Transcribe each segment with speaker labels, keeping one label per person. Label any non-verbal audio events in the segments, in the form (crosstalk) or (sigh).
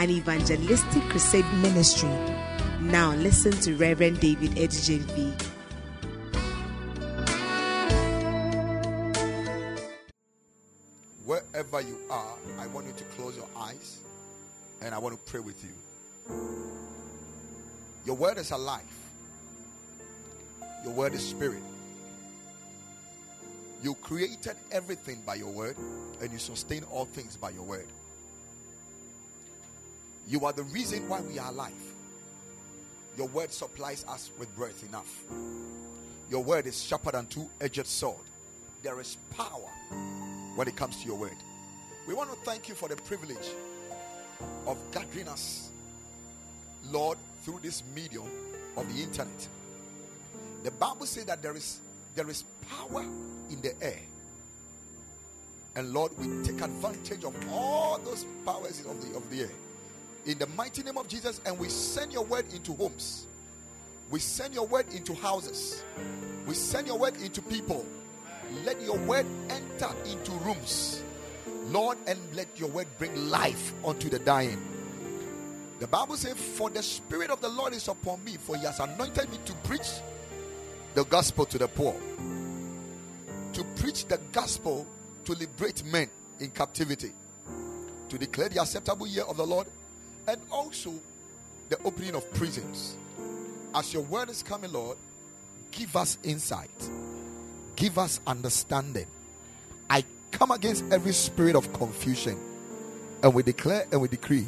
Speaker 1: an evangelistic crusade ministry. Now listen to Reverend David Adu-Gyamfi.
Speaker 2: Wherever you are, I want you to close your eyes and I want to pray with you. Your word is alive, your word is spirit. You created everything by your word, and you sustain all things by your word. You are the reason why we are alive. Your word supplies us with breath enough. Your word is sharper than two edged sword. There is power when it comes to your word. We want to thank you for the privilege of gathering us, Lord, through this medium of the internet. The Bible says that there is there is power in the air. And Lord, we take advantage of all those powers of the of the air. In the mighty name of Jesus, and we send your word into homes. We send your word into houses. We send your word into people. Let your word enter into rooms. Lord, and let your word bring life unto the dying. The Bible says, For the Spirit of the Lord is upon me, for he has anointed me to preach the gospel to the poor, to preach the gospel to liberate men in captivity, to declare the acceptable year of the Lord, and also the opening of prisons. As your word is coming, Lord, give us insight, give us understanding. I come against every spirit of confusion, and we declare and we decree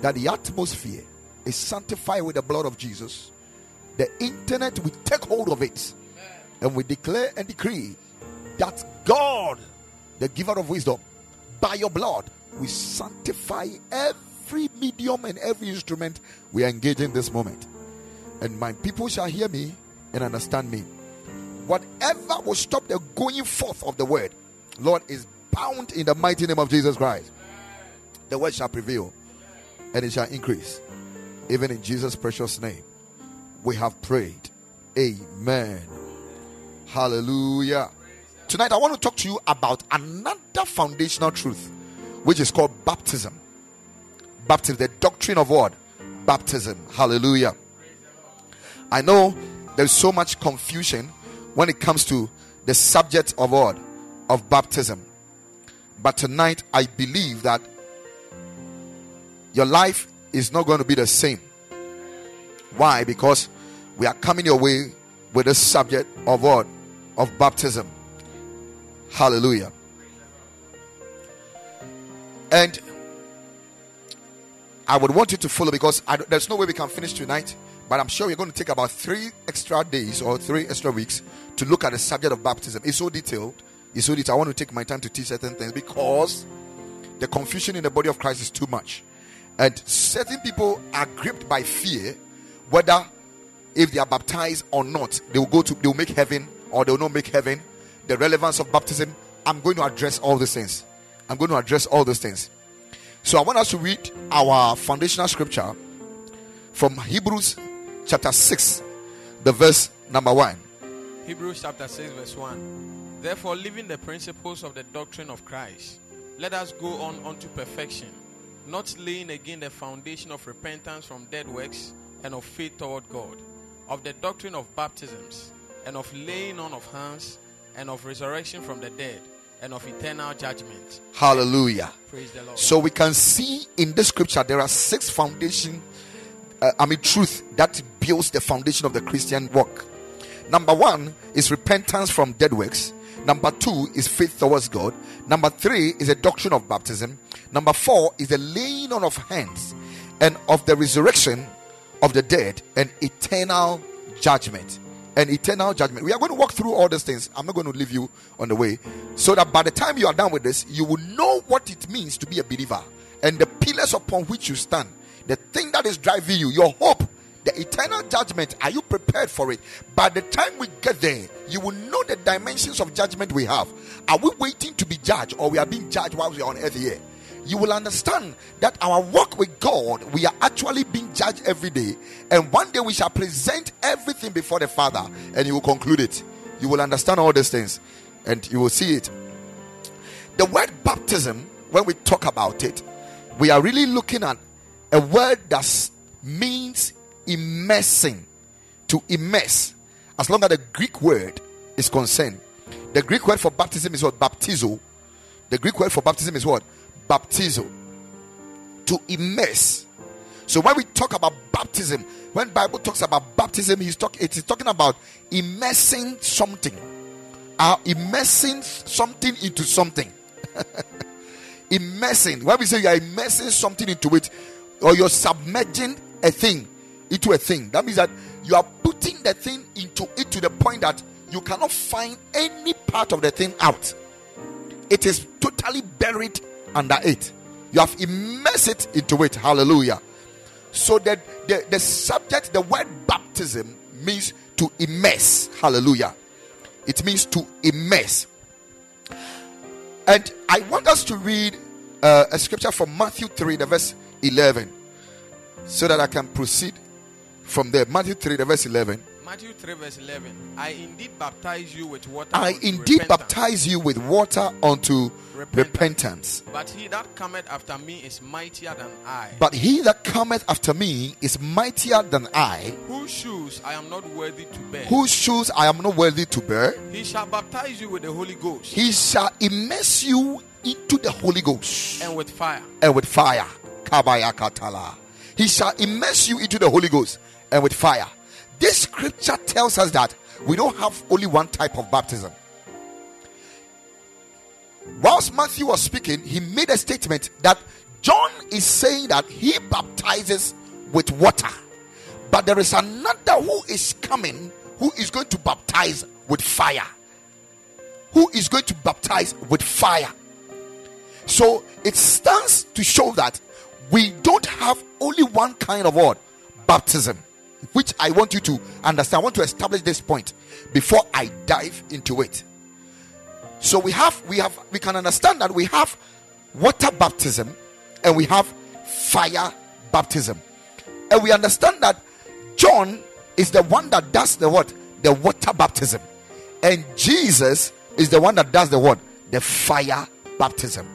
Speaker 2: that the atmosphere is sanctified with the blood of Jesus the internet we take hold of it and we declare and decree that God, the giver of wisdom, by your blood, we sanctify every medium and every instrument we are engaging this moment. And my people shall hear me and understand me. Whatever will stop the going forth of the word, Lord, is bound in the mighty name of Jesus Christ. The word shall prevail and it shall increase, even in Jesus' precious name we have prayed. Amen. Hallelujah. Tonight, I want to talk to you about another foundational truth, which is called baptism. Baptism, the doctrine of what? Baptism. Hallelujah. I know there's so much confusion when it comes to the subject of what? Of baptism. But tonight, I believe that your life is not going to be the same. Why? Because we are coming your way with the subject of what? Of baptism. Hallelujah. And I would want you to follow because I, there's no way we can finish tonight, but I'm sure we're going to take about three extra days or three extra weeks to look at the subject of baptism. It's so detailed. It's so detailed. I want to take my time to teach certain things because the confusion in the body of Christ is too much. And certain people are gripped by fear, whether if they are baptized or not, they will go to they will make heaven or they will not make heaven. The relevance of baptism. I'm going to address all these things. I'm going to address all those things. So I want us to read our foundational scripture from Hebrews chapter 6, the verse number 1.
Speaker 3: Hebrews chapter 6, verse 1. Therefore, leaving the principles of the doctrine of Christ, let us go on unto perfection, not laying again the foundation of repentance from dead works and of faith toward God of the doctrine of baptisms, and of laying on of hands, and of resurrection from the dead, and of eternal judgment.
Speaker 2: Hallelujah.
Speaker 3: Praise the Lord.
Speaker 2: So we can see in this scripture there are six foundation, uh, I mean, truth that builds the foundation of the Christian walk. Number one is repentance from dead works. Number two is faith towards God. Number three is a doctrine of baptism. Number four is the laying on of hands and of the resurrection of the dead and eternal judgment. And eternal judgment. We are going to walk through all these things. I'm not going to leave you on the way. So that by the time you are done with this, you will know what it means to be a believer and the pillars upon which you stand. the thing that is driving you, your hope, the eternal judgment, are you prepared for it? By the time we get there, you will know the dimensions of judgment we have. Are we waiting to be judged or we are being judged while we are on earth here? You will understand that our walk with God, we are actually being judged every day, and one day we shall present everything before the Father, and He will conclude it. You will understand all these things, and you will see it. The word baptism, when we talk about it, we are really looking at a word that means immersing, to immerse, as long as the Greek word is concerned. The Greek word for baptism is what? Baptizo. The Greek word for baptism is what? Baptizo. To immerse. So when we talk about baptism, when Bible talks about baptism, he's it is talking about immersing something. Uh, immersing something into something. (laughs) immersing. When we say you are immersing something into it, or you're submerging a thing into a thing, that means that you are putting the thing into it to the point that you cannot find any part of the thing out. It is totally buried under it. You have immersed it into it. Hallelujah. So that the, the subject, the word baptism means to immerse. Hallelujah. It means to immerse. And I want us to read uh, a scripture from Matthew 3, the verse 11, so that I can proceed from there. Matthew 3, the verse 11.
Speaker 3: Matthew 3, verse 11. I indeed baptize you with water.
Speaker 2: I indeed
Speaker 3: repentance,
Speaker 2: baptize you with water unto
Speaker 3: Repentance.
Speaker 2: repentance.
Speaker 3: But he that cometh after me is mightier than I,
Speaker 2: But he that cometh after me is mightier than I,
Speaker 3: whose shoes I am not worthy to bear.
Speaker 2: whose shoes I am not worthy to bear.
Speaker 3: He shall baptize you with the Holy Ghost
Speaker 2: He shall immerse you into the Holy Ghost
Speaker 3: and with fire.
Speaker 2: and with fire. Kabaya katala. He shall immerse you into the Holy Ghost and with fire. This scripture tells us that we don't have only one type of baptism. Whilst Matthew was speaking, he made a statement that John is saying that he baptizes with water, but there is another who is coming who is going to baptize with fire. Who is going to baptize with fire? So it stands to show that we don't have only one kind of word baptism, which I want you to understand. I want to establish this point before I dive into it. So we have we have we can understand that we have water baptism and we have fire baptism. And we understand that John is the one that does the what? The water baptism. And Jesus is the one that does the what? The fire baptism.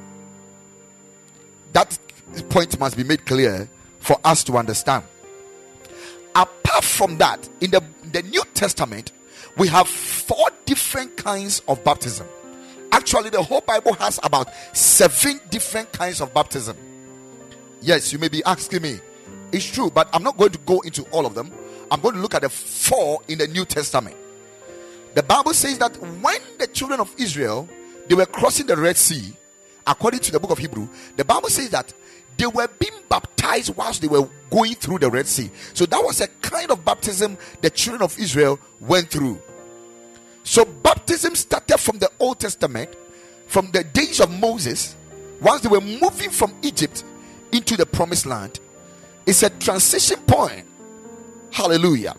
Speaker 2: That point must be made clear for us to understand. Apart from that, in the, the New Testament, we have four different kinds of baptism. Actually, the whole Bible has about seven different kinds of baptism. Yes, you may be asking me. It's true, but I'm not going to go into all of them. I'm going to look at the four in the New Testament. The Bible says that when the children of Israel they were crossing the Red Sea, according to the book of Hebrew, the Bible says that they were being baptized whilst they were going through the Red Sea. So that was a kind of baptism the children of Israel went through. So baptism started from the Old Testament, from the days of Moses, once they were moving from Egypt into the promised land. It's a transition point. Hallelujah.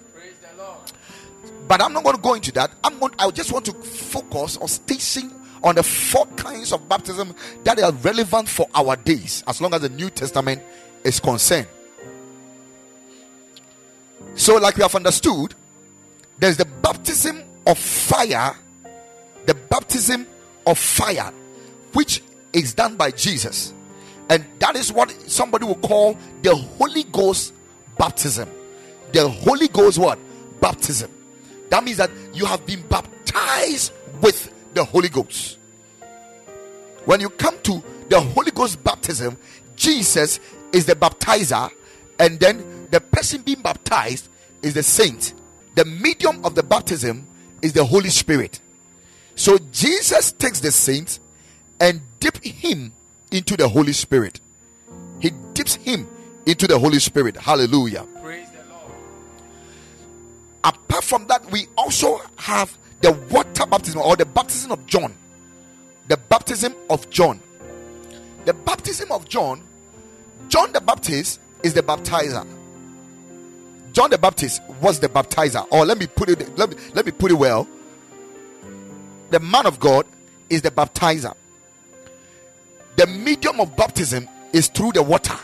Speaker 2: But I'm not going to go into that. I'm going. I just want to focus on station on the four kinds of baptism that are relevant for our days, as long as the New Testament is concerned. So, like we have understood, there's the baptism of fire, the baptism of fire, which is done by Jesus, and that is what somebody will call the Holy Ghost baptism. The Holy Ghost what baptism? That means that you have been baptized with the Holy Ghost. When you come to the Holy Ghost baptism, Jesus is the baptizer, and then the person being baptized is the saint. The medium of the baptism is the Holy Spirit. So Jesus takes the saint and dip him into the Holy Spirit. He dips him into the Holy Spirit. Hallelujah.
Speaker 3: Praise the Lord.
Speaker 2: Apart from that, we also have the water baptism or the baptism of John. The baptism of John. The baptism of John, John the Baptist is the baptizer. John the Baptist was the baptizer. Or let me put it let me, let me put it well. The man of God is the baptizer. The medium of baptism is through the water.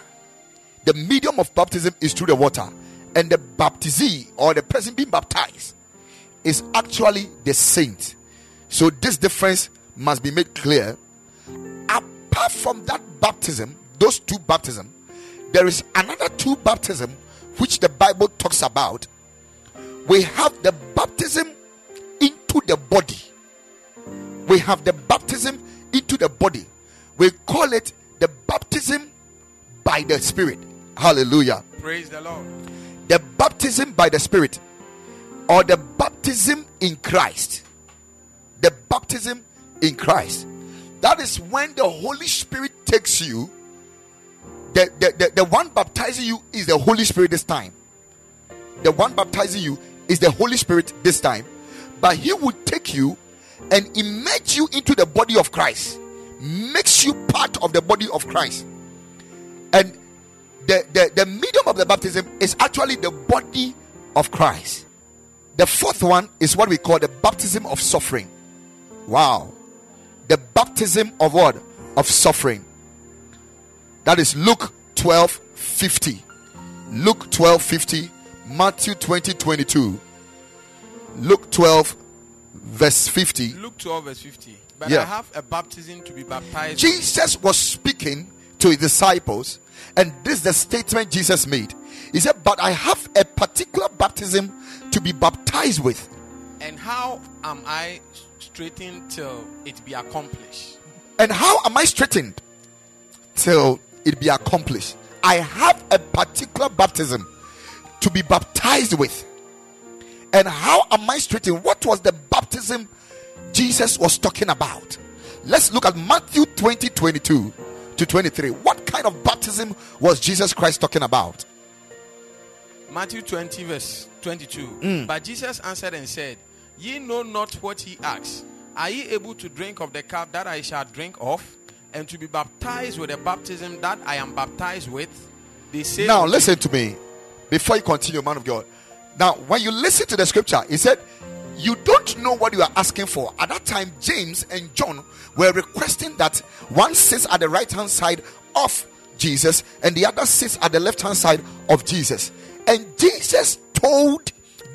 Speaker 2: The medium of baptism is through the water. And the baptizee or the person being baptized is actually the saint. So this difference must be made clear. Apart from that baptism, those two baptism, there is another two baptism which the Bible talks about. We have the baptism into the body. We have the baptism into the body. We call it the baptism by the Spirit. Hallelujah.
Speaker 3: Praise the Lord.
Speaker 2: The baptism by the Spirit or the baptism in Christ. The baptism in Christ. That is when the Holy Spirit takes you. The, the, the, the one baptizing you is the Holy Spirit this time. The one baptizing you is the Holy Spirit this time. But He will take you and immerse you into the body of Christ, makes you part of the body of Christ. And the, the, the medium of the baptism is actually the body of Christ. The fourth one is what we call the baptism of suffering. Wow. The baptism of what? Of suffering. That is Luke 12 50. Luke 12 50. Matthew 20 22. Luke 12 verse 50.
Speaker 3: Luke 12, verse 50. But
Speaker 2: Yeah.
Speaker 3: I have a baptism to be baptized.
Speaker 2: Jesus was speaking to his disciples, and this is the statement Jesus made. He said, But I have a particular baptism to be baptized with.
Speaker 3: And how am I straitened till it be accomplished?
Speaker 2: And how am I straitened till it be accomplished? I have a particular baptism to be baptized with. And how am I straitened? What was the baptism Jesus was talking about? Let's look at Matthew 20 22 to 23. What kind of baptism was Jesus Christ talking about?
Speaker 3: Matthew 20, verse 22.
Speaker 2: Mm.
Speaker 3: But Jesus answered and said, Ye know not what ye ask. Are ye able to drink of the cup that I shall drink of, and to be baptized with the baptism that I am baptized with? They say,
Speaker 2: Now, listen to me before you continue, man of God. Now, when you listen to the scripture, he said, You don't know what you are asking for. At that time, James and John were requesting that one sits at the right hand side of Jesus and the other sits at the left hand side of Jesus. And Jesus told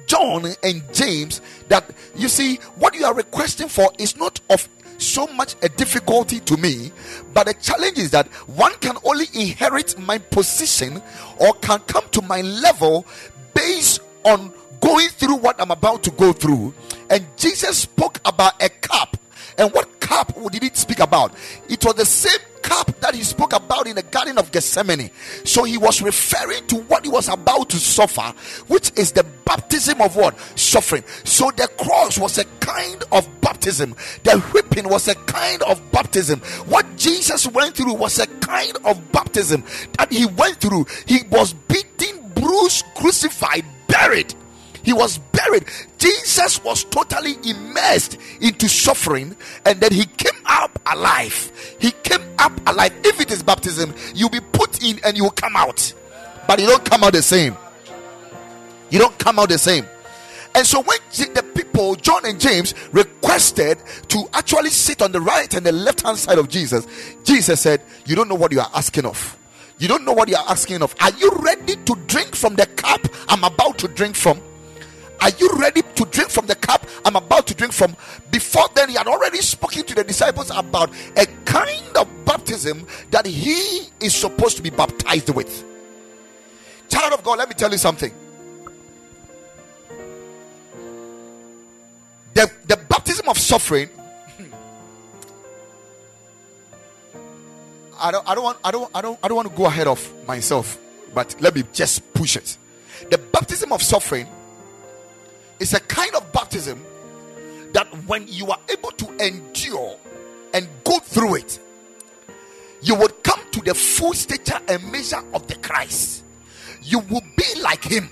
Speaker 2: John and James that you see, what you are requesting for is not of so much a difficulty to me, but the challenge is that one can only inherit my position or can come to my level based on going through what I'm about to go through. And Jesus spoke about a cup. And what cup did he speak about? It was the same cup that he spoke about in the Garden of Gethsemane. So he was referring to what he was about to suffer, which is the baptism of what? Suffering. So the cross was a kind of baptism, the whipping was a kind of baptism. What Jesus went through was a kind of baptism that he went through. He was beaten, bruised, crucified, buried. He was buried. Jesus was totally immersed into suffering and then he came up alive. He came up alive. If it is baptism, you'll be put in and you will come out. But you don't come out the same. You don't come out the same. And so when the people, John and James, requested to actually sit on the right and the left hand side of Jesus, Jesus said, You don't know what you are asking of. You don't know what you are asking of. Are you ready to drink from the cup I'm about to drink from? Are you ready to drink from the cup I'm about to drink from? Before then, he had already spoken to the disciples about a kind of baptism that he is supposed to be baptized with. Child of God, let me tell you something. The, the baptism of suffering. I don't, I don't want I don't I don't I don't want to go ahead of myself, but let me just push it. The baptism of suffering is a kind of baptism that when you are able to endure and go through it, you would come to the full stature and measure of the Christ. You will be like him.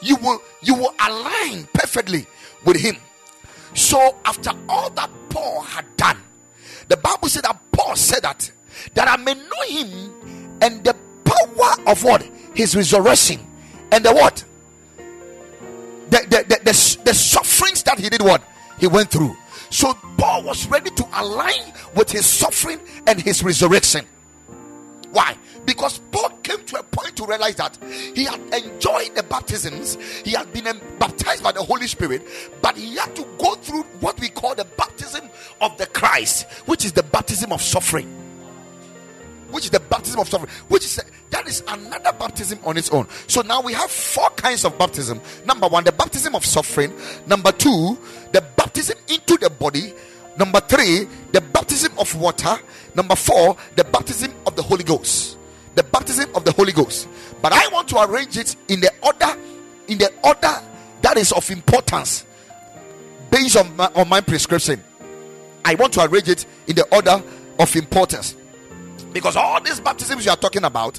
Speaker 2: You will you will align perfectly with him. So after all that Paul had done, the Bible said that Paul said that that I may know him and the power of what? His resurrection. And the what? The, the, the, the, sufferings that he did what? He went through. So Paul was ready to align with his suffering and his resurrection. Why? Because Paul came to a point to realize that he had enjoyed the baptisms, he had been baptized by the Holy Spirit, but he had to go through what we call the baptism of the Christ, which is the baptism of suffering which is the baptism of suffering, which is that is another baptism on its own. So now we have four kinds of baptism. Number one, the baptism of suffering. Number two, the baptism into the body. Number three, the baptism of water. Number four, the baptism of the Holy Ghost the baptism of the Holy Ghost. But I want to arrange it in the order, in the order that is of importance, based on my, on my prescription. I want to arrange it in the order of importance. Because all these baptisms you are talking about,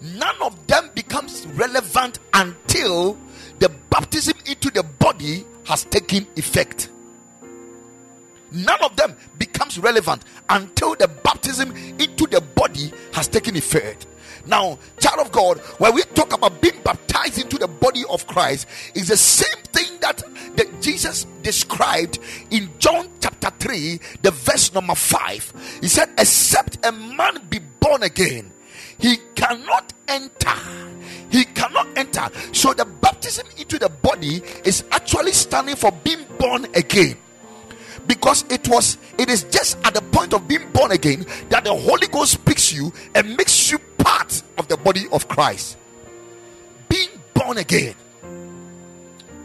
Speaker 2: none of them becomes relevant until the baptism into the body has taken effect. None of them becomes relevant until the baptism into the body has taken effect. Now, child of God, when we talk about being baptized into the body of Christ, is the same thing that, that Jesus described in John chapter 3, the verse number 5. He said, Except a man be born again, he cannot enter. He cannot enter. So the baptism into the body is actually standing for being born again because it was it is just at the point of being born again that the holy ghost picks you and makes you part of the body of christ being born again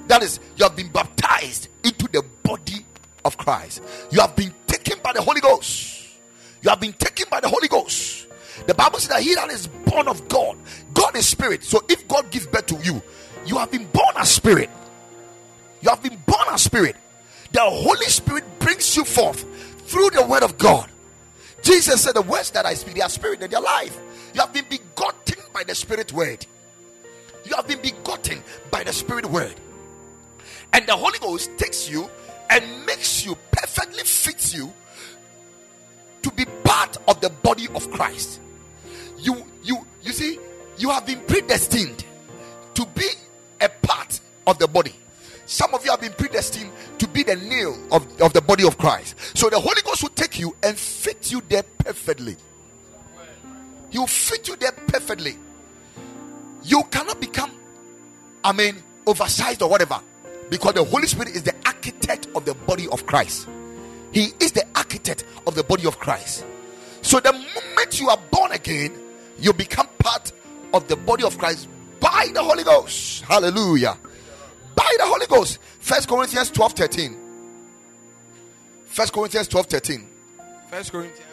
Speaker 2: that is you have been baptized into the body of christ you have been taken by the holy ghost you have been taken by the holy ghost the bible says that he that is born of god god is spirit so if god gives birth to you you have been born as spirit you have been born as spirit the Holy Spirit brings you forth through the word of God. Jesus said, The words that I speak, they are spirit and they are life. You have been begotten by the spirit word. You have been begotten by the spirit word. And the Holy Ghost takes you and makes you perfectly fits you to be part of the body of Christ. You you you see, you have been predestined to be a part of the body. Some of you have been predestined to be the nail of, of the body of Christ. So the Holy Ghost will take you and fit you there perfectly. He will fit you there perfectly. You cannot become, I mean, oversized or whatever. Because the Holy Spirit is the architect of the body of Christ. He is the architect of the body of Christ. So the moment you are born again, you become part of the body of Christ by the Holy Ghost. Hallelujah by the Holy Ghost. First Corinthians 12 13. First Corinthians 12 13.
Speaker 3: First Corinthians 12 verse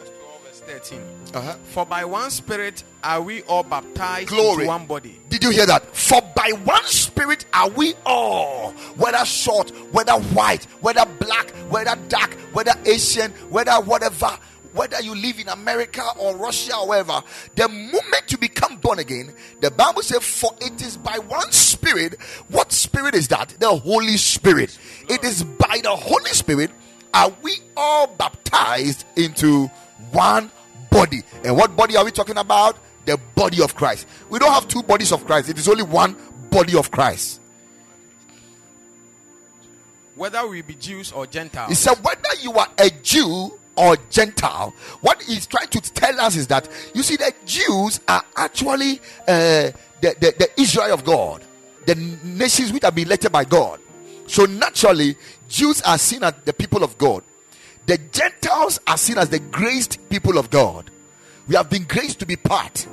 Speaker 3: 13.
Speaker 2: Uh-huh.
Speaker 3: For by one spirit are we all baptized
Speaker 2: Glory.
Speaker 3: into one body.
Speaker 2: Did you hear that? For by one spirit are we all, whether short, whether white, whether black, whether dark, whether Asian, whether whatever, whether you live in America or Russia or wherever, the moment you become born again, the Bible says, For it is by one spirit. What spirit is that? The Holy Spirit. It is by the Holy Spirit are we all baptized into one body. And what body are we talking about? The body of Christ. We don't have two bodies of Christ, it is only one body of Christ.
Speaker 3: Whether we be Jews or Gentiles.
Speaker 2: He said, whether you are a Jew or Gentile, what he's trying to tell us is that you see, the Jews are actually uh, the, the, the Israel of God, the nations which have been elected by God. So naturally, Jews are seen as the people of God. The Gentiles are seen as the graced people of God. We have been graced to be part.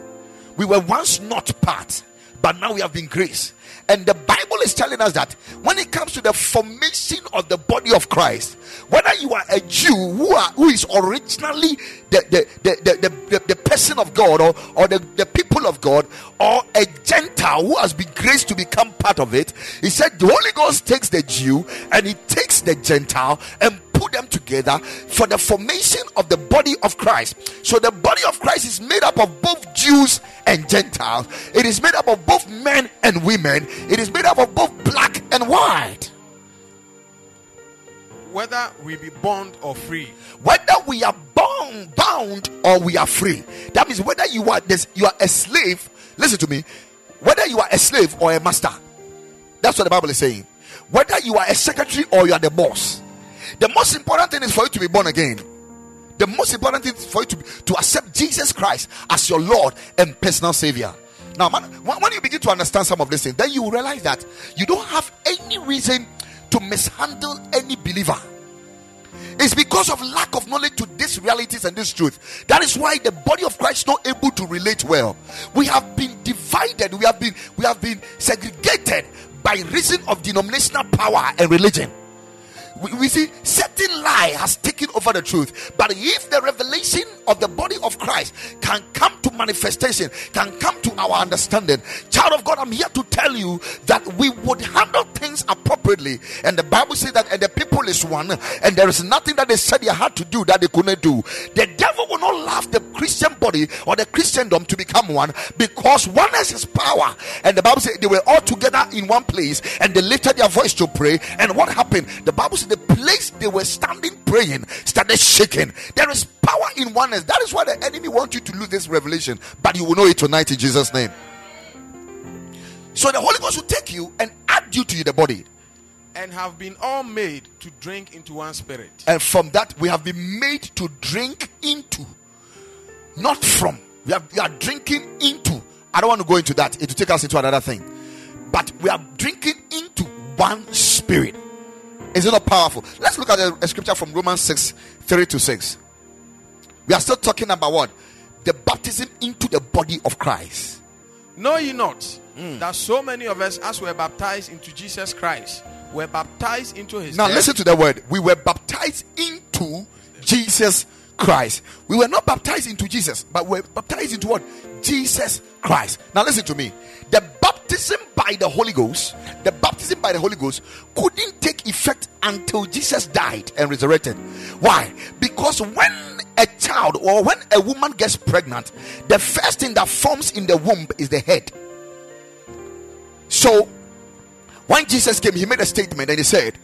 Speaker 2: We were once not part, but now we have been graced. And the Bible is telling us that when it comes to the formation of the body of Christ, whether you are a Jew who are who is originally the the, the, the, the, person of God or, or the, the people of God, or a Gentile who has been graced to become part of it, he said the Holy Ghost takes the Jew and he takes the Gentile and them together for the formation of the body of Christ. So the body of Christ is made up of both Jews and Gentiles. It is made up of both men and women. It is made up of both black and white.
Speaker 3: Whether we be bond or free.
Speaker 2: Whether we are born bound, bound or we are free. That means whether you are this, you are a slave. Listen to me. Whether you are a slave or a master, that's what the Bible is saying. Whether you are a secretary or you are the boss, the most important thing is for you to be born again. The most important thing is for you to, to accept Jesus Christ as your Lord and personal Savior. Now, man, when you begin to understand some of these things, then you realize that you don't have any reason to mishandle any believer. It's because of lack of knowledge to these realities and this truth. That is why the body of Christ is not able to relate well. We have been divided, we have been we have been segregated by reason of denominational power and religion we, we see certain lie has taken over the truth. But if the revelation of the body of Christ can come to manifestation, can come to our understanding, child of God, I'm here to tell you that we would handle things appropriately. And the Bible says that and the people is one, and there is nothing that they said they had to do that they couldn't do. The devil will not allow the Christian body or the Christendom to become one because oneness is power. And the Bible says they were all together in one place and they lifted their voice to pray. And what happened? The Bible says the place they were standing praying started shaking. There is power in oneness. That is why the enemy wants you to lose this revelation, but you will know it tonight in Jesus' name. So the Holy Ghost will take you and add you to the body.
Speaker 3: And have been all made to drink into one spirit.
Speaker 2: And from that, we have been made to drink into, not from. We, have, we are drinking into. I don't want to go into that, it will take us into another thing. But we are drinking into one spirit. Is it not powerful? Let's look at a, a scripture from Romans 6 3 to 6. We are still talking about what? The baptism into the body of Christ.
Speaker 3: Know ye not mm. that so many of us, as were baptized into Jesus Christ, were baptized into his
Speaker 2: Now,
Speaker 3: death?
Speaker 2: listen to the word. We were baptized into Jesus Christ. We were not baptized into Jesus, but we were baptized into what? Jesus Christ. Now, listen to me. The baptism by the Holy Ghost, the baptism by the Holy Ghost couldn't take effect until Jesus died and resurrected. Why? Because when a child or when a woman gets pregnant, the first thing that forms in the womb is the head. So, when Jesus came, he made a statement and he said,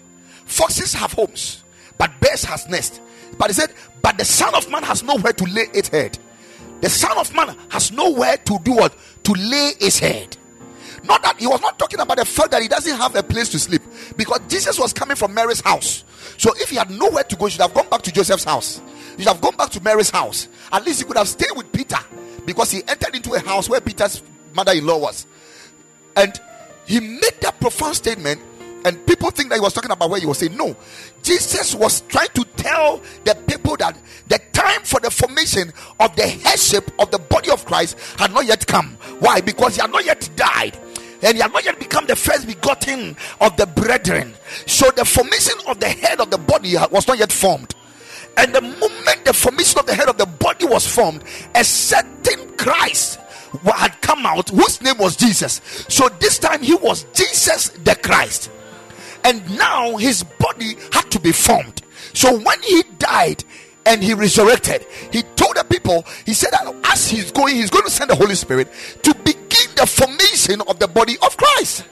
Speaker 2: Foxes have homes, but bears has nest. But he said, But the Son of Man has nowhere to lay its head. The Son of Man has nowhere to do what? To lay his head. Not that he was not talking about the fact that he doesn't have a place to sleep because Jesus was coming from Mary's house. So if he had nowhere to go, he should have gone back to Joseph's house. He should have gone back to Mary's house. At least he could have stayed with Peter because he entered into a house where Peter's mother in law was. And he made that profound statement and people think that he was talking about where he was saying no. Jesus was trying to tell the people that the time for the formation of the headship of the body of christ had not yet come. Why? Because he had not yet died. And he had not yet become the first begotten of the brethren. So the formation of the head of the body was not yet formed. And the moment the formation of the head of the body was formed a certain christ had come out whose name was jesus. So this time he was jesus the christ and now his body had to be formed. So when he died and he resurrected, he told the people, he said that as he's going, he's going to send the Holy Spirit to begin the formation of the body of Christ.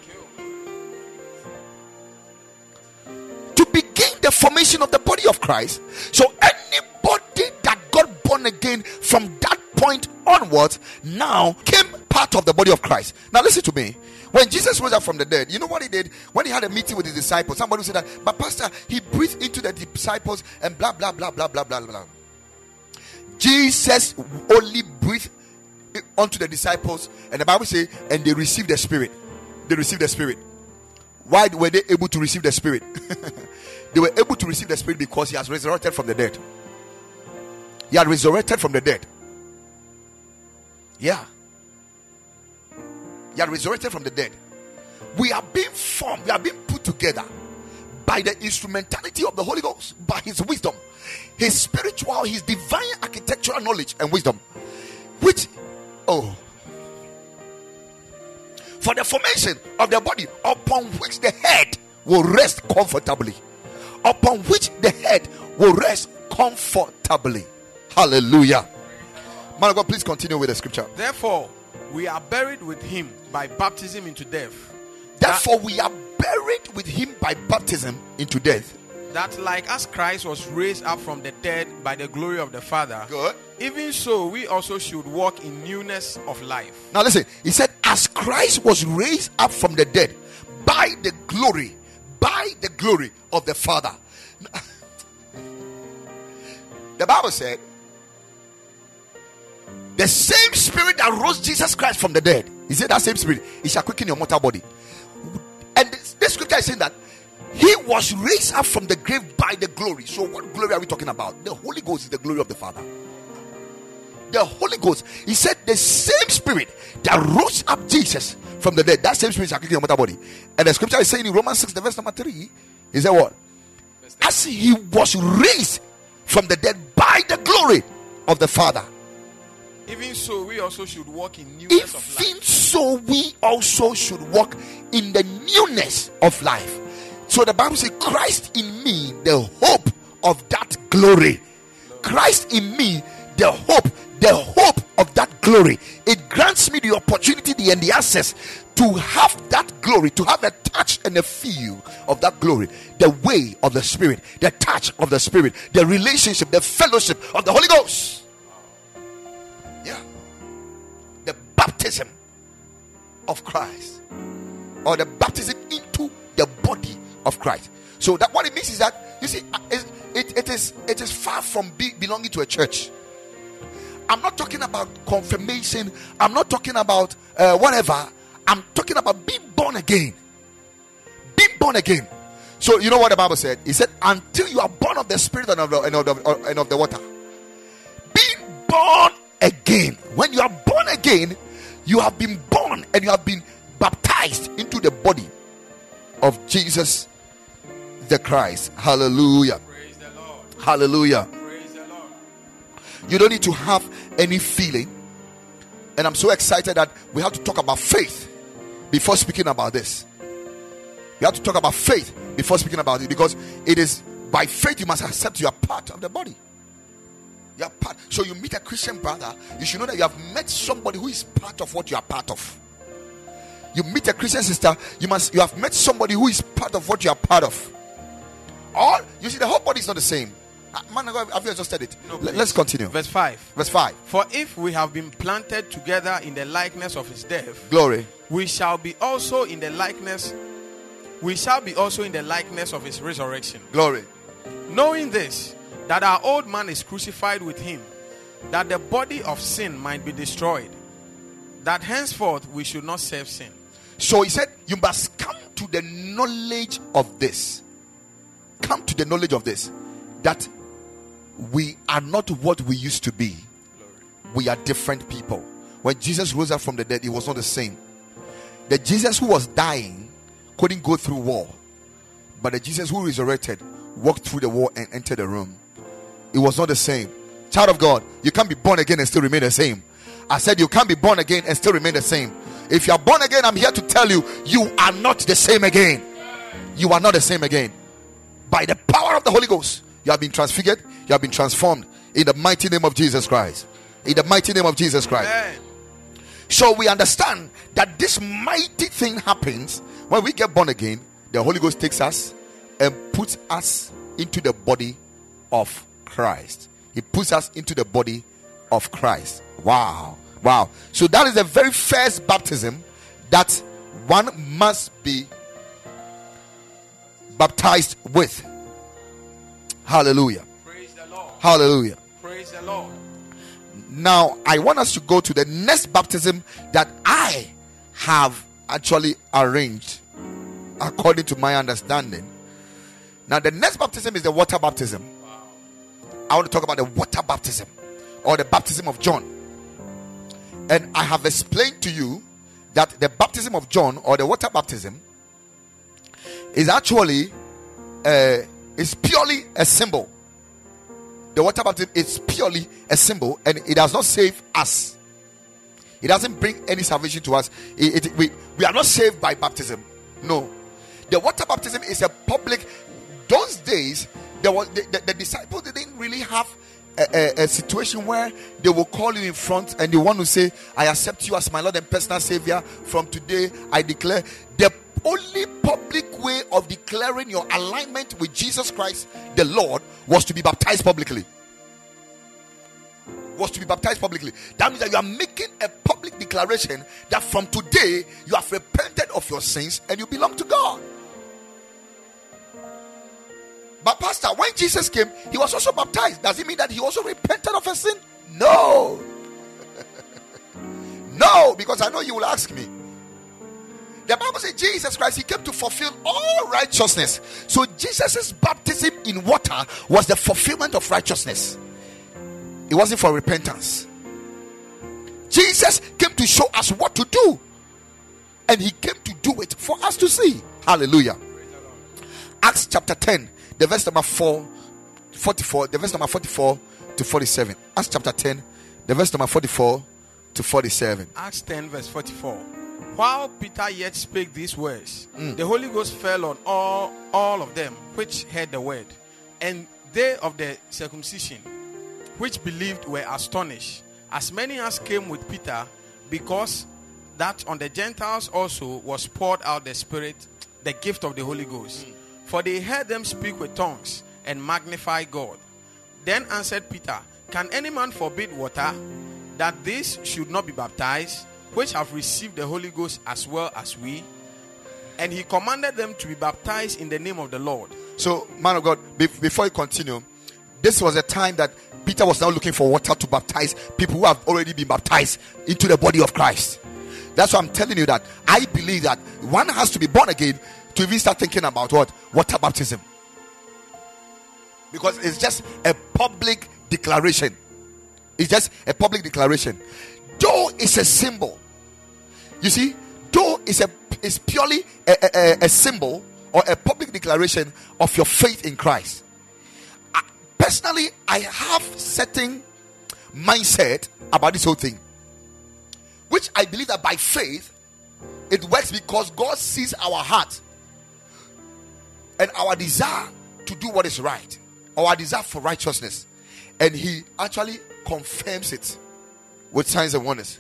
Speaker 2: To begin the formation of the body of Christ. So anybody that got born again from that point onwards now came part of the body of Christ. Now listen to me. When Jesus rose up from the dead, you know what he did? When he had a meeting with his disciples, somebody said that, but Pastor, he breathed into the disciples and blah, blah, blah, blah, blah, blah, blah. Jesus only breathed onto the disciples, and the Bible says, and they received the Spirit. They received the Spirit. Why were they able to receive the Spirit? (laughs) they were able to receive the Spirit because he has resurrected from the dead. He had resurrected from the dead. Yeah. He had resurrected from the dead. We are being formed, we are being put together by the instrumentality of the Holy Ghost, by His wisdom, His spiritual, His divine architectural knowledge and wisdom, which, oh, for the formation of the body upon which the head will rest comfortably, upon which the head will rest comfortably. Hallelujah. Man of God, please continue with the scripture.
Speaker 3: Therefore, we are buried with him by baptism into death.
Speaker 2: Therefore, we are buried with him by baptism into death.
Speaker 3: that like as Christ was raised up from the dead by the glory of the Father,
Speaker 2: Good.
Speaker 3: even so we also should walk in newness of life.
Speaker 2: Now listen, he said, as Christ was raised up from the dead by the glory, by the glory of the Father. (laughs) the Bible said, the same spirit that rose Jesus Christ from the dead, he said, that same spirit, it shall quicken your mortal body. And this, this scripture is saying that he was raised up from the grave by the glory. So, what glory are we talking about? The Holy Ghost is the glory of the Father the Holy Ghost. He said the same spirit that rose up Jesus from the dead, that same spirit shall quicken your mortal body. And the scripture is saying in Romans 6, the verse number 3, he said what? As he was raised from the dead by the glory of the Father.
Speaker 3: Even so we also should walk in newness of
Speaker 2: Even so, we also should walk in the newness of life. So the Bible says, Christ in me, the hope of that glory. Christ in me, the hope, the hope of that glory. It grants me the opportunity the, and the access to have that glory, to have a touch and a feel of that glory, the way of the Spirit, the touch of the Spirit, the relationship, the fellowship of the Holy Ghost. Baptism of Christ or the baptism into the body of Christ. So that what it means is that you see, it, it, it is it is far from be, belonging to a church. I'm not talking about confirmation. I'm not talking about uh, whatever. I'm talking about being born again. Being born again. So you know what the Bible said? He said, "Until you are born of the Spirit and of the, and of the, and of the water." Being born again. When you are born again, you have been born and you have been baptized into the body of Jesus the Christ. Hallelujah.
Speaker 3: Praise the Lord.
Speaker 2: Hallelujah.
Speaker 3: Praise the Lord.
Speaker 2: You don't need to have any feeling. And I'm so excited that we have to talk about faith before speaking about this. We have to talk about faith before speaking about it because it is by faith you must accept you are part of the body. You are part. So you meet a Christian brother, you should know that you have met somebody who is part of what you are part of. You meet a Christian sister, you must you have met somebody who is part of what you are part of. All you see, the whole body is not the same. Ah, Man, have you adjusted it?
Speaker 3: No,
Speaker 2: Let- Let's continue.
Speaker 3: Verse 5.
Speaker 2: Verse 5.
Speaker 3: For if we have been planted together in the likeness of his death,
Speaker 2: Glory.
Speaker 3: we shall be also in the likeness we shall be also in the likeness of his resurrection.
Speaker 2: Glory.
Speaker 3: Knowing this, that our old man is crucified with him, that the body of sin might be destroyed, that henceforth we should not serve sin.
Speaker 2: So he said, You must come to the knowledge of this. Come to the knowledge of this. That we are not what we used to be. We are different people. When Jesus rose up from the dead, he was not the same. The Jesus who was dying couldn't go through wall. But the Jesus who resurrected walked through the wall and entered the room. It was not the same. Child of God, you can't be born again and still remain the same. I said you can't be born again and still remain the same. If you are born again, I'm here to tell you, you are not the same again. You are not the same again. By the power of the Holy Ghost, you have been transfigured, you have been transformed in the mighty name of Jesus Christ. In the mighty name of Jesus Christ.
Speaker 3: Amen.
Speaker 2: So we understand that this mighty thing happens when we get born again. The Holy Ghost takes us and puts us into the body of Christ. He puts us into the body of Christ. Wow. Wow. So that is the very first baptism that one must be baptized with. Hallelujah.
Speaker 3: Praise the Lord.
Speaker 2: Hallelujah.
Speaker 3: Praise the Lord.
Speaker 2: Now, I want us to go to the next baptism that I have actually arranged according to my understanding. Now, the next baptism is the water baptism. I want to talk about the water baptism or the baptism of John. And I have explained to you that the baptism of John or the water baptism is actually uh, is purely a symbol the water baptism is purely a symbol and it does not save us. It doesn't bring any salvation to us. It, it- we, we are not saved by baptism. No. The water baptism is a public. Those days, there was the, the, the disciples didn't really have a, a, a situation where they will call you in front and they want to say, I accept you as my Lord and personal Savior. From today, I declare the only public way of declaring your alignment with Jesus Christ, the Lord, was to be baptized publicly. Was to be baptized publicly. That means that you are making a public declaration that from today you have repented of your sins and you belong to God. But, Pastor, when Jesus came, he was also baptized. Does it mean that he also repented of his sin? No. (laughs) no, because I know you will ask me. The Bible says Jesus Christ, he came to fulfill all righteousness. So Jesus' baptism in water was the fulfillment of righteousness. It wasn't for repentance. Jesus came to show us what to do. And he came to do it for us to see. Hallelujah. Acts chapter 10, the verse number 4, 44, the verse number 44 to 47. Acts chapter 10, the verse number 44 to 47.
Speaker 3: Acts 10, verse 44. While Peter yet spake these words, mm. the Holy Ghost fell on all, all of them which heard the word. And they of the circumcision which believed were astonished, as many as came with Peter, because that on the Gentiles also was poured out the Spirit, the gift of the Holy Ghost. Mm. For they heard them speak with tongues and magnify God. Then answered Peter, Can any man forbid water that these should not be baptized, which have received the Holy Ghost as well as we? And he commanded them to be baptized in the name of the Lord.
Speaker 2: So, man of God, be- before you continue, this was a time that Peter was now looking for water to baptize people who have already been baptized into the body of Christ. That's why I'm telling you that I believe that one has to be born again to even start thinking about what? Water baptism. Because it's just a public declaration. It's just a public declaration. Though it's a symbol. You see, though it's a it's purely a, a- a, symbol or a public declaration of your faith in Christ. I- personally, I have certain mindset about this whole thing, which I believe that by faith it works because God sees our heart and our desire to do what is right, our desire for righteousness, and He actually confirms it with signs and wonders.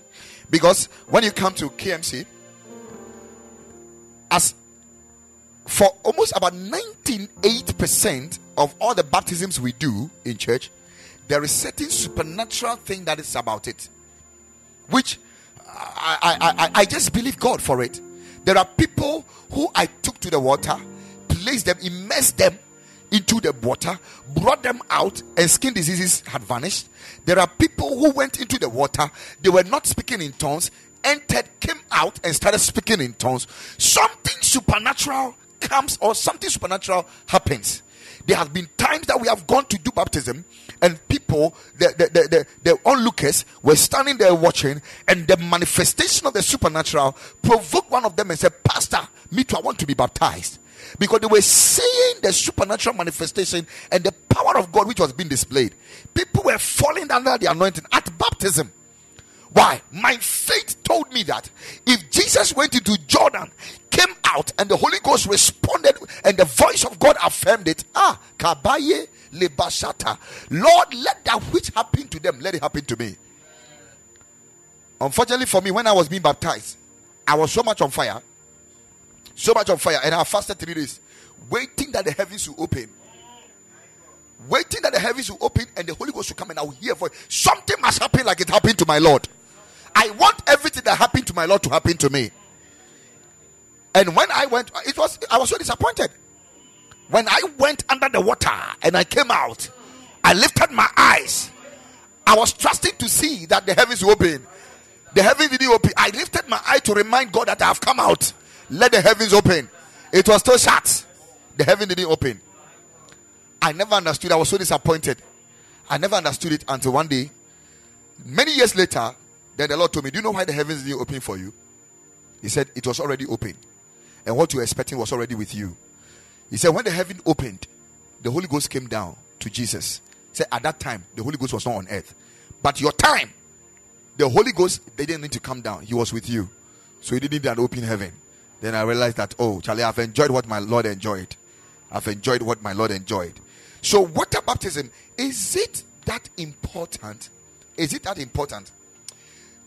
Speaker 2: Because when you come to KMC, as for almost about 98% of all the baptisms we do in church, there is certain supernatural thing that is about it, which I, I, I, I just believe God for it. There are people who I took to the water, placed them, immersed them into the water, brought them out, and skin diseases had vanished. There are people who went into the water, they were not speaking in tongues, entered, came out, and started speaking in tongues. Something supernatural comes, or something supernatural happens. There have been times that we have gone to do baptism, and people, the, the, the, the, onlookers, were standing there watching, and the manifestation of the supernatural provoked one of them and said, Pastor, me too, I want to be baptized. Because they were seeing the supernatural manifestation and the power of God which was being displayed. People were falling under the anointing at baptism. Why? My faith told me that if Jesus went into Jordan, came out, and the Holy Ghost responded, and the voice of God affirmed it. Ah, kabaye lebashata. Lord, let that which happened to them, let it happen to me. Unfortunately for me, when I was being baptized, I was so much on fire, so much on fire, and I fasted three days, waiting that the heavens will open. Waiting that the heavens will open and the Holy Ghost will come and I will hear a voice. Something must happen like it happened to my Lord. I want everything that happened to my Lord to happen to me. And when I went, it was I was so disappointed. When I went under the water and I came out, I lifted my eyes. I was trusting to see that the heavens will open. The heavens didn't open. I lifted my eye to remind God that I have come out. Let the heavens open. It was still shut. The heaven didn't open. I never understood. I was so disappointed. I never understood it until one day, many years later, then the Lord told me, Do you know why the heavens didn't open for you? He said, It was already open. And what you were expecting was already with you. He said, When the heaven opened, the Holy Ghost came down to Jesus. He said, At that time, the Holy Ghost was not on earth. But your time, the Holy Ghost, they didn't need to come down. He was with you. So he didn't need an open heaven. Then I realized that, oh, Charlie, I've enjoyed what my Lord enjoyed. I've enjoyed what my Lord enjoyed. So, water baptism, is it that important? Is it that important?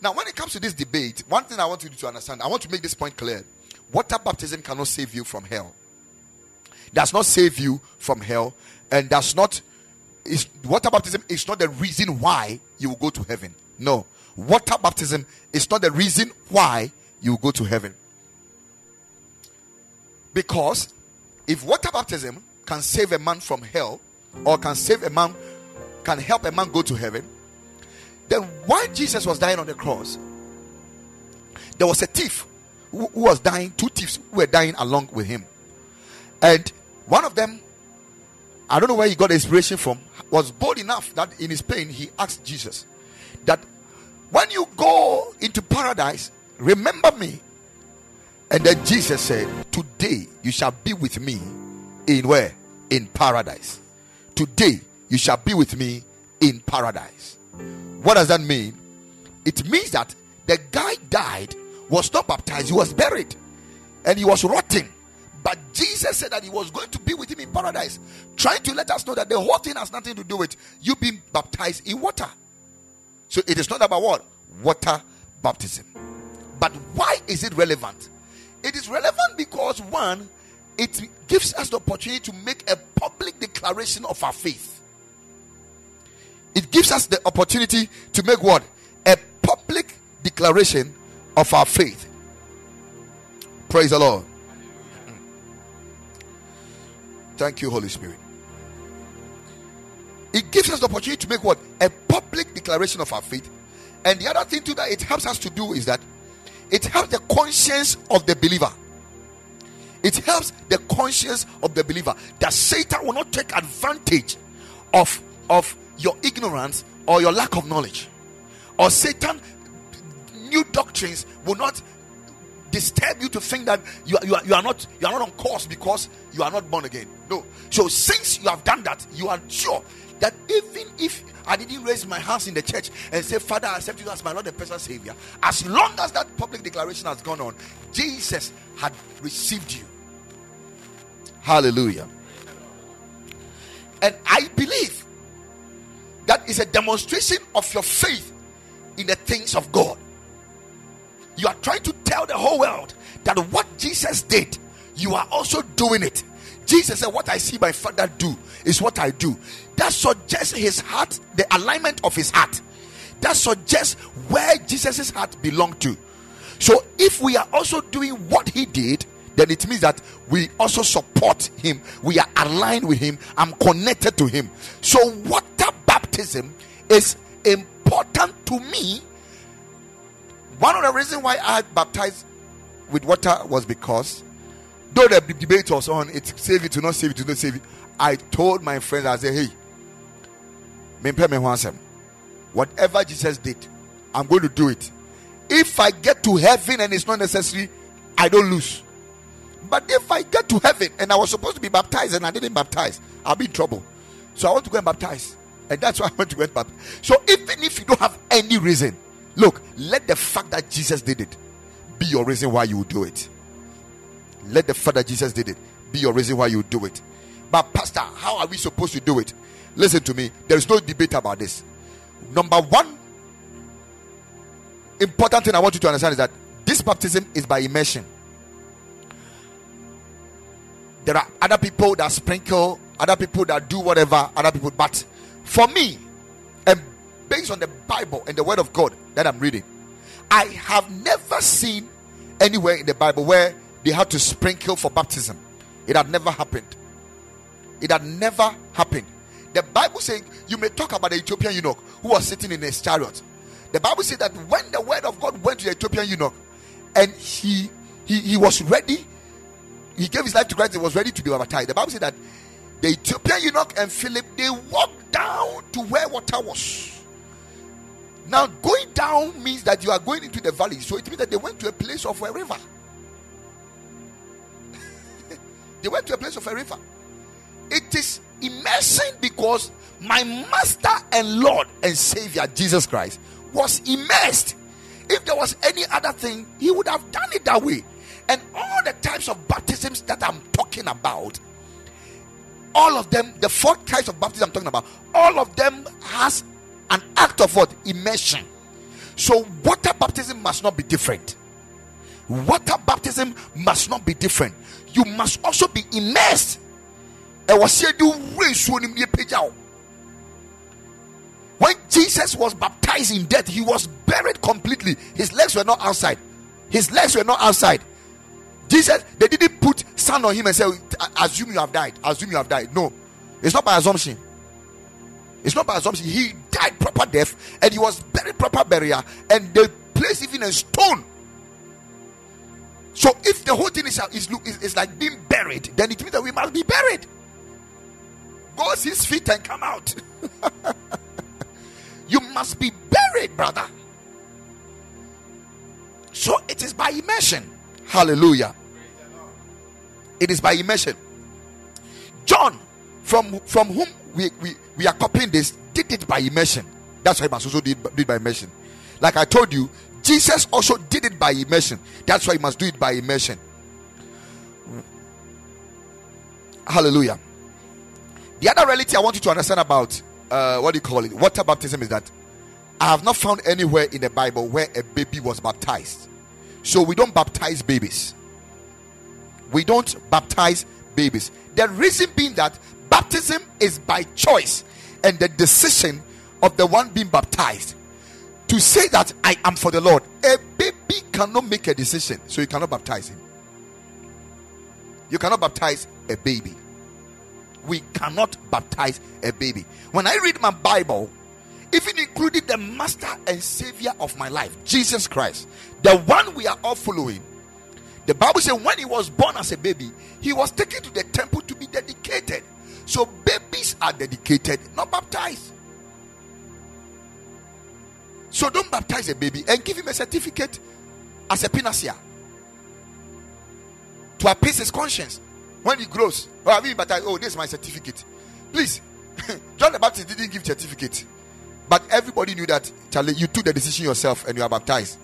Speaker 2: Now, when it comes to this debate, one thing I want you to understand, I want to make this point clear. water baptism cannot save you from hell. Does not save you from hell, and does not is water baptism is not the reason why you will go to heaven. No, water baptism is not the reason why you will go to heaven. Because if water baptism can save a man from hell, or can save a man, can help a man go to heaven, then while Jesus was dying on the cross, there was a thief who, was dying, two thieves were dying along with him. And one of them, I don't know where he got the inspiration from, was bold enough that in his pain he asked Jesus that when you go into paradise, remember me. And then Jesus said, Today you shall be with me in where? In paradise. Today you shall be with me in paradise. What does that mean? It means that the guy died, was not baptized, he was buried, and he was rotting. But Jesus said that he was going to be with him in paradise, trying to let us know that the whole thing has nothing to do with you being baptized in water. So it is not about what? Water baptism. But why is it relevant? It is relevant because one, it gives us the opportunity to make a public declaration of our faith. It gives us the opportunity to make what? A public declaration of our faith. Praise the Lord. Thank you, Holy Spirit. It gives us the opportunity to make what? A public declaration of our faith. And the other thing too that it helps us to do is that it helps the conscience of the believer. It helps the conscience of the believer that Satan will not take advantage of, of your ignorance or your lack of knowledge. Or Satan, new doctrines will not disturb you to think that you, you, are, you are not you are not on course because you are not born again. No. So since you have done that, you are sure that even if I didn't raise my hands in the church and say, Father, I accept you as my Lord and personal Savior, as long as that public declaration has gone on, Jesus had received you. Hallelujah. And I believe that is a demonstration of your faith in the things of God. You are trying to tell the whole world that what Jesus did, you are also doing it. Jesus said, What I see my father do is what I do. That suggests his heart, the alignment of his heart. That suggests where Jesus' heart belonged to. So if we are also doing what he did, then it means that we also support him. We are aligned with him. I'm connected to him. So water baptism is important to me one of the reasons why I baptized with water was because though the debate was on it save it to not save it to not save it, I told my friends, I said, Hey, whatever Jesus did, I'm going to do it. If I get to heaven and it's not necessary, I don't lose. But if I get to heaven and I was supposed to be baptized and I didn't baptize, I'll be in trouble. So I want to go and baptize. And that's why I want to get baptized. So even if you don't have any reason, Look, let the fact that Jesus did it be your reason why you do it. Let the fact that Jesus did it be your reason why you do it. But, Pastor, how are we supposed to do it? Listen to me. There is no debate about this. Number one important thing I want you to understand is that this baptism is by immersion. There are other people that sprinkle, other people that do whatever, other people. But for me, and based on the Bible and the Word of God that I'm reading, I have never seen anywhere in the Bible where they had to sprinkle for baptism. It had never happened. It had never happened. The Bible says you may talk about the Ethiopian eunuch who was sitting in his chariot. The Bible says that when the word of God went to the Ethiopian eunuch and he he, he was ready, he gave his life to Christ, he was ready to be baptized. The Bible said that the Ethiopian eunuch and Philip they walked down to where water was. Now, going down means that you are going into the valley. So it means that they went to a place of a river. They went to a place of a river. It is immersion because my master and Lord and Savior Jesus Christ was immersed. If there was any other thing, he would have done it that way. And all the types of baptisms that I'm talking about, all of them, the four types of baptism I'm talking about, all of them has an act of what? Immersion. So water baptism must not be different. water baptism must not be different. You must also be immersed. When Jesus was baptized in death, he was buried completely. His legs were not outside. His legs were not outside. Jesus, they didn't put sand on him and say, Assume you have died. Assume you have died. No, it's not by assumption. It's not by assumption. He died proper death and he was buried proper burial, and they placed even a stone. So if the whole thing is, uh, is, is, is like being buried, then it means that we must be buried. Go his feet and come out. (laughs) you must be buried, brother. So it is by immersion. Hallelujah. It is by immersion. John, from from whom we, we, we are copying this, did it by immersion. That's why he must also did, did by immersion. Like I told you, Jesus also it by immersion. That's why you must do it by immersion. Hallelujah. The other reality I want you to understand about uh, what do you call it? Water baptism is that I have not found anywhere in the Bible where a baby was baptized. So we don't baptize babies. We don't baptize babies. The reason being that baptism is by choice and the decision of the one being baptized. To say that I am for the Lord, a baby cannot make a decision, so you cannot baptize him. You cannot baptize a baby we cannot baptize a baby. When I read my Bible, even including the master and savior of my life, Jesus Christ, the one we are all following, the Bible says when he was born as a baby, he was taken to the temple to be dedicated. So babies are dedicated, not baptized. So don't baptize a baby and give him a certificate as a panacea to appease his conscience when he grows. Oh, have you baptized? Oh, this is my certificate. Please, (laughs) John the Baptist didn't give certificate, but everybody knew that. Charlie, you took the decision yourself and you are baptized.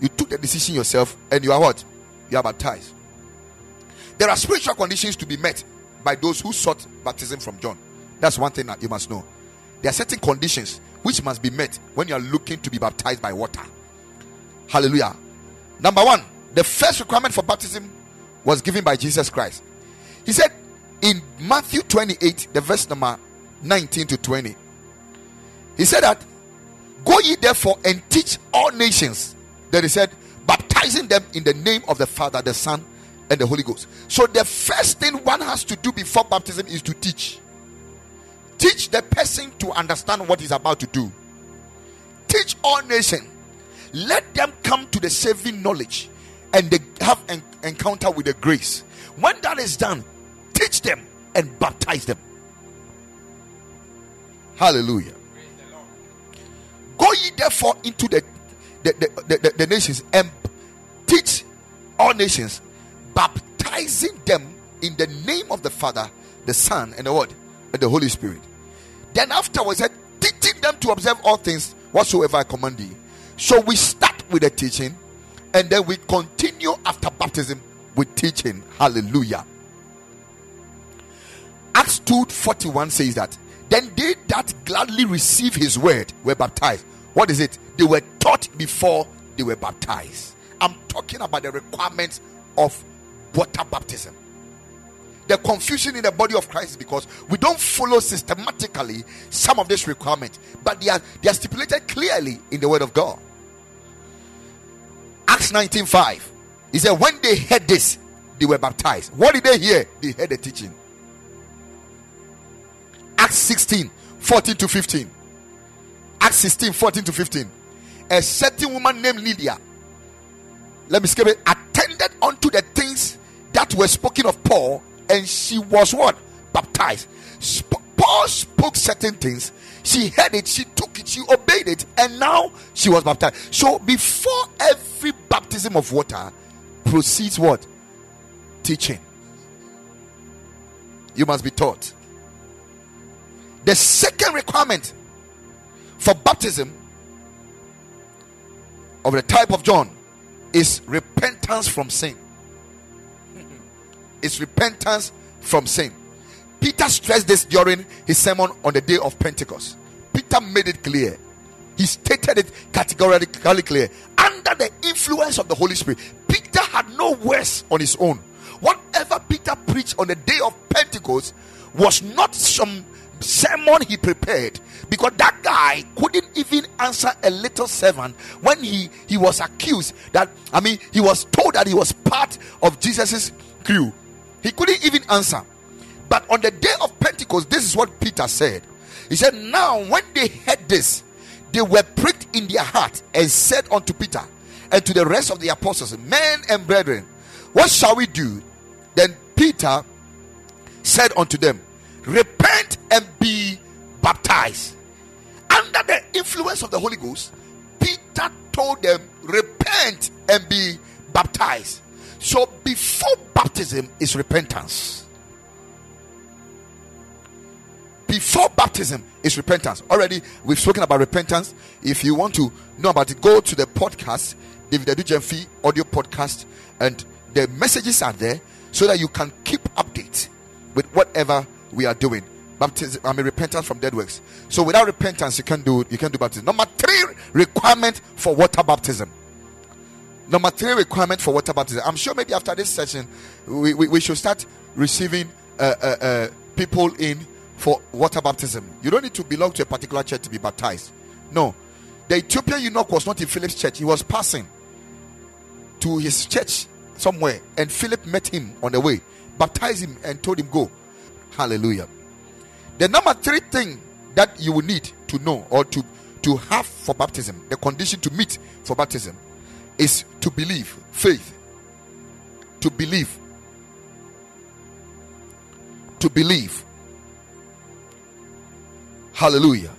Speaker 2: You took the decision yourself and you are what? You are baptized. There are spiritual conditions to be met by those who sought baptism from John. That's one thing that you must know. There are certain conditions which must be met when you are looking to be baptized by water. Hallelujah. Number one, the first requirement for baptism was given by Jesus Christ. He said in Matthew 28, the verse number 19 to 20, he said that go ye therefore and teach all nations. Then he said, baptizing them in the name of the Father, the Son, and the Holy Ghost. So the first thing one has to do before baptism is to teach. Teach the person to understand what he's about to do. Teach all nations. Let them come to the saving knowledge and they have an encounter with the grace. When that is done, teach them and baptize them. Hallelujah. Go ye therefore into the the, the, the, the nations and teach all nations, baptizing them in the name of the Father, the Son, and the Word, and the Holy Spirit. Then afterwards, teaching them to observe all things whatsoever I command thee. So we start with the teaching and then we continue after baptism with teaching. Hallelujah. Acts 2 41 says that then they that gladly receive his word were baptized. What is it? They were taught before they were baptized. I'm talking about the requirements of water baptism. The confusion in the body of Christ is because we don't follow systematically some of these requirements, but they are they are stipulated clearly in the word of God. Acts 19:5. He said, When they heard this, they were baptized. What did they hear? They heard the teaching. Acts 16, 14 to 15. Acts 16, 14 to 15. A certain woman named Lydia, let me skip it, attended unto the things that were spoken of Paul, and she was what? Baptized. Sp- Paul spoke certain things she heard it, she took it, she obeyed it, and now she was baptized. So before every baptism of water proceeds what? Teaching. You must be taught. The second requirement for baptism of the type of John is repentance from sin. (laughs) It's repentance from sin. Peter stressed this during his sermon on the day of Pentecost. Peter made it clear. He stated it categorically clear. Under the influence of the Holy Spirit. Peter had no words on his own. Whatever Peter preached on the day of Pentecost was not some sermon he prepared because that guy couldn't even answer a little servant when he he was accused that i mean he was told that he was part of jesus's crew he couldn't even answer but on the day of pentecost this is what peter said he said now when they heard this they were pricked in their heart and said unto peter and to the rest of the apostles men and brethren what shall we do then peter said unto them repent and be baptized. Under the influence of the Holy Ghost, Peter told them, repent and be baptized. So before baptism is repentance. Before baptism is repentance. Already we've spoken about repentance. If you want to know about it, go to the podcast, David Adu-Gyamfi audio podcast, and the messages are there so that you can keep update with whatever we are doing. Baptism, I mean repentance from dead works. So without repentance, you can do you can do baptism. Number three requirement for water baptism. Number three requirement for water baptism. I'm sure maybe after this session, we, we, we should start receiving uh, uh, uh, people in for water baptism. You don't need to belong to a particular church to be baptized. No, the Ethiopian eunuch was not in Philip's church. He was passing to his church somewhere, and Philip met him on the way, baptized him, and told him go. Hallelujah. The number three thing that you will need to know or to, to have for baptism, the condition to meet for baptism, is to believe, faith. To believe. To believe. Hallelujah.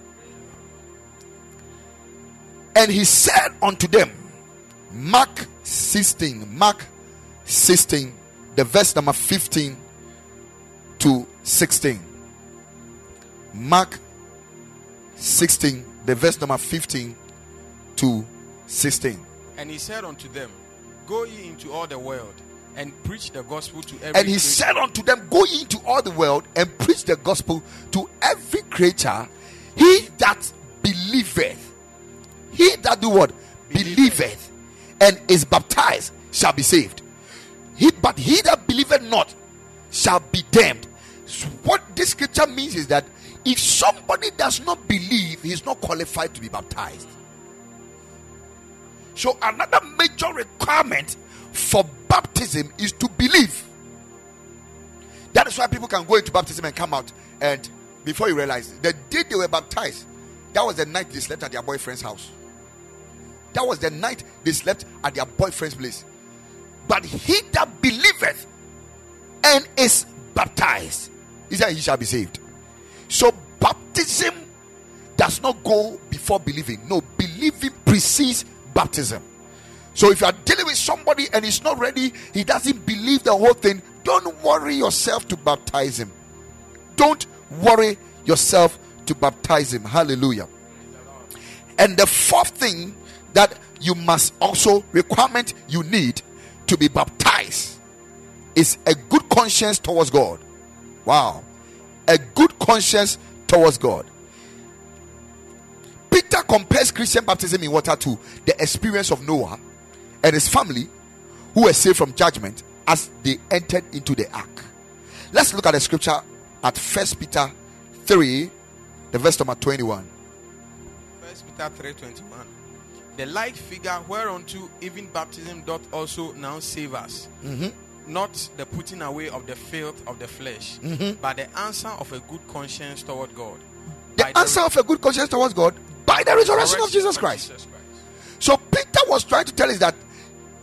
Speaker 2: And he said unto them, Mark 16, Mark 16, the verse number 15 to 16. Mark 16, the verse number 15 to 16.
Speaker 3: And he said unto them, Go ye into all the world and preach the gospel to every
Speaker 2: And he
Speaker 3: creature.
Speaker 2: said unto them, Go ye into all the world and preach the gospel to every creature. He that believeth, he that do what? Believeth and is baptized shall be saved. He but he that believeth not shall be damned. So what this scripture means is that if somebody does not believe, he is not qualified to be baptized. So another major requirement for baptism is to believe. That is why people can go into baptism and come out, and before you realize, the day they were baptized, that was the night they slept at their boyfriend's house. That was the night they slept at their boyfriend's place. But he that believeth and is baptized, he said he shall be saved. So baptism does not go before believing. No, believing precedes baptism. So if you are dealing with somebody and he's not ready, he doesn't believe the whole thing, don't worry yourself to baptize him. Don't worry yourself to baptize him. Hallelujah. And the fourth thing that you must also requirement you need to be baptized is a good conscience towards God. Wow. A good conscience towards God. Peter compares Christian baptism in water to the experience of Noah and his family who were saved from judgment as they entered into the ark. Let's look at the scripture at First Peter 3, the verse number 21.
Speaker 3: First Peter 3:21. The like figure whereunto even baptism doth also now save us. Mm-hmm. Not the putting away of the filth of the flesh, mm-hmm. but the answer of a good conscience toward God.
Speaker 2: The answer of a good conscience towards God by the resurrection of Jesus Christ.
Speaker 3: Jesus Christ.
Speaker 2: So Peter was trying to tell us that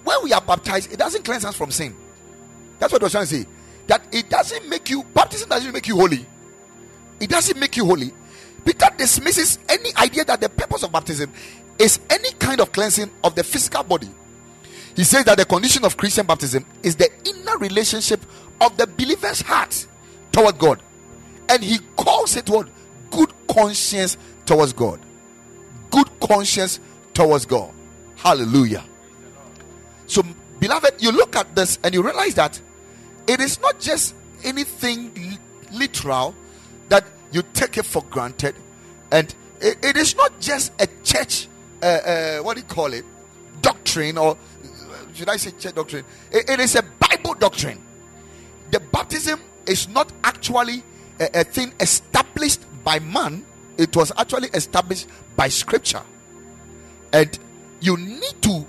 Speaker 2: when we are baptized, it doesn't cleanse us from sin. That's what he was trying to say. That it doesn't make you baptism doesn't make you holy. It doesn't make you holy. Peter dismisses any idea that the purpose of baptism is any kind of cleansing of the physical body. He says that the condition of Christian baptism is the inner relationship of the believer's heart toward God. And he calls it what? Good conscience towards God. Good conscience towards God. Hallelujah. So, beloved, you look at this and you realize that it is not just anything literal that you take it for granted, and it- is not just a church, uh, uh, what do you call it, doctrine, or should I say church doctrine? it, it is a Bible doctrine. The baptism is not actually a, a thing established by man, it was actually established by scripture. And you need to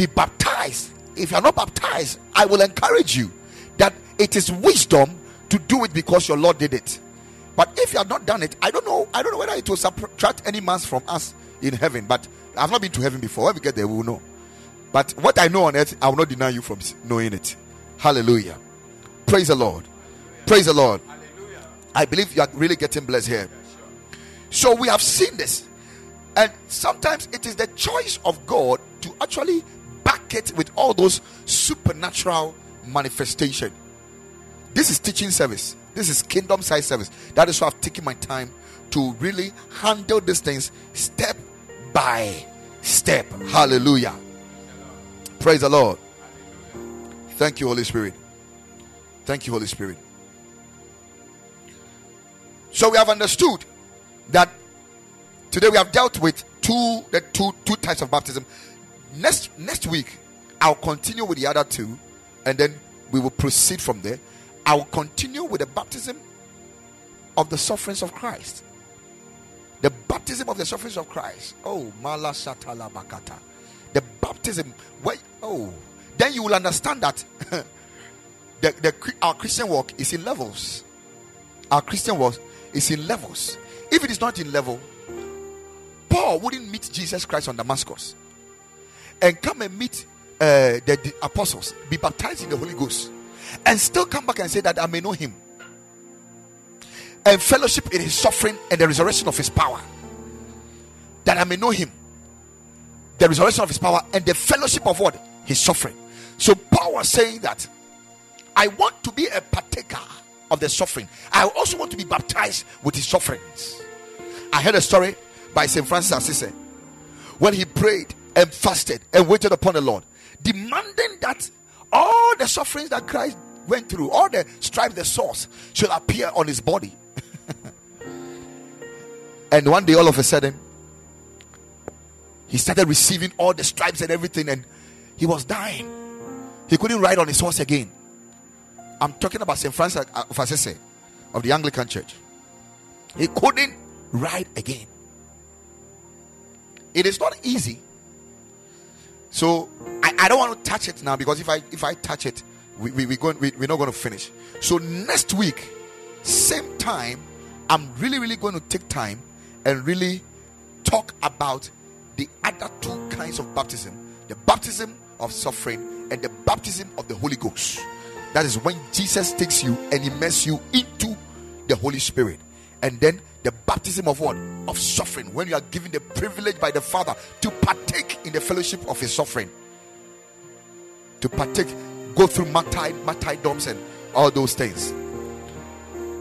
Speaker 2: be baptized. If you are not baptized, I will encourage you that it is wisdom to do it because your Lord did it. But if you have not done it, I don't know. I don't know whether it will subtract any mass from us in heaven. But I've not been to heaven before. When we get there, we will know. But what I know on earth, I will not deny you from knowing it. Hallelujah. Praise the Lord. Praise the Lord. Hallelujah. I believe you are really getting blessed here. So we have seen this. And sometimes it is the choice of God to actually back it with all those supernatural manifestation. This is teaching service. This is kingdom side service. That is why I've taken my time to really handle these things step by step. Hallelujah. Praise the Lord. Thank you, Holy Spirit. Thank you, Holy Spirit. So we have understood that today we have dealt with two the two two types of baptism. Next next week, I'll continue with the other two, and then we will proceed from there. I will continue with the baptism of the sufferings of Christ. The baptism of the sufferings of Christ. Oh, Mala Shatala Bakata. The baptism. Where, oh, then you will understand that (laughs) the, the, our Christian walk is in levels. Our Christian walk is in levels. If it is not in level, Paul wouldn't meet Jesus Christ on Damascus and come and meet uh, the, the apostles, be baptized in the Holy Ghost, and still come back and say that I may know him and fellowship in his suffering and the resurrection of his power, that I may know him, the resurrection of his power and the fellowship of what his suffering. So Paul was saying that I want to be a partaker of the suffering. I also want to be baptized with his sufferings. I heard a story by St. Francis Assisi when he prayed and fasted and waited upon the Lord, demanding that all the sufferings that Christ went through, all the stripes, the sores, should appear on his body. (laughs) and one day, all of a sudden, he started receiving all the stripes and everything, and he was dying. He couldn't ride on his horse again. I'm talking about St. Francis uh, of Assisi of the Anglican Church. He couldn't ride again. It is not easy. So I, I don't want to touch it now because if I if I touch it, we, we, we going, we, we're not going to finish. So next week, same time, I'm really, really going to take time and really talk about the other two kinds of baptism the baptism of suffering and the baptism of the Holy Ghost. That is when Jesus takes you and immerses you into the Holy Spirit. And then the baptism of what? Of suffering. When you are given the privilege by the Father to partake in the fellowship of his suffering. To partake, go through martyrdoms and all those things.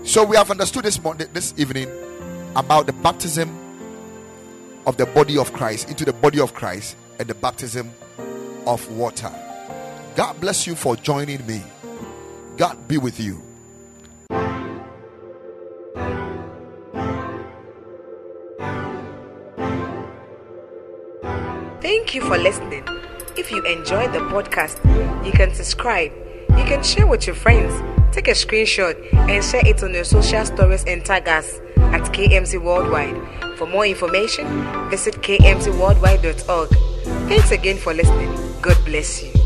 Speaker 2: So we have understood this morning, this evening, about the baptism of the body of Christ into the body of Christ and the baptism of water. God bless you for joining me. God be with you.
Speaker 1: For listening. If you enjoy the podcast, you can subscribe. You can share with your friends. Take a screenshot and share it on your social stories and tag us at KMC Worldwide. For more information, visit kmcworldwide.org. Thanks again for listening. God bless you.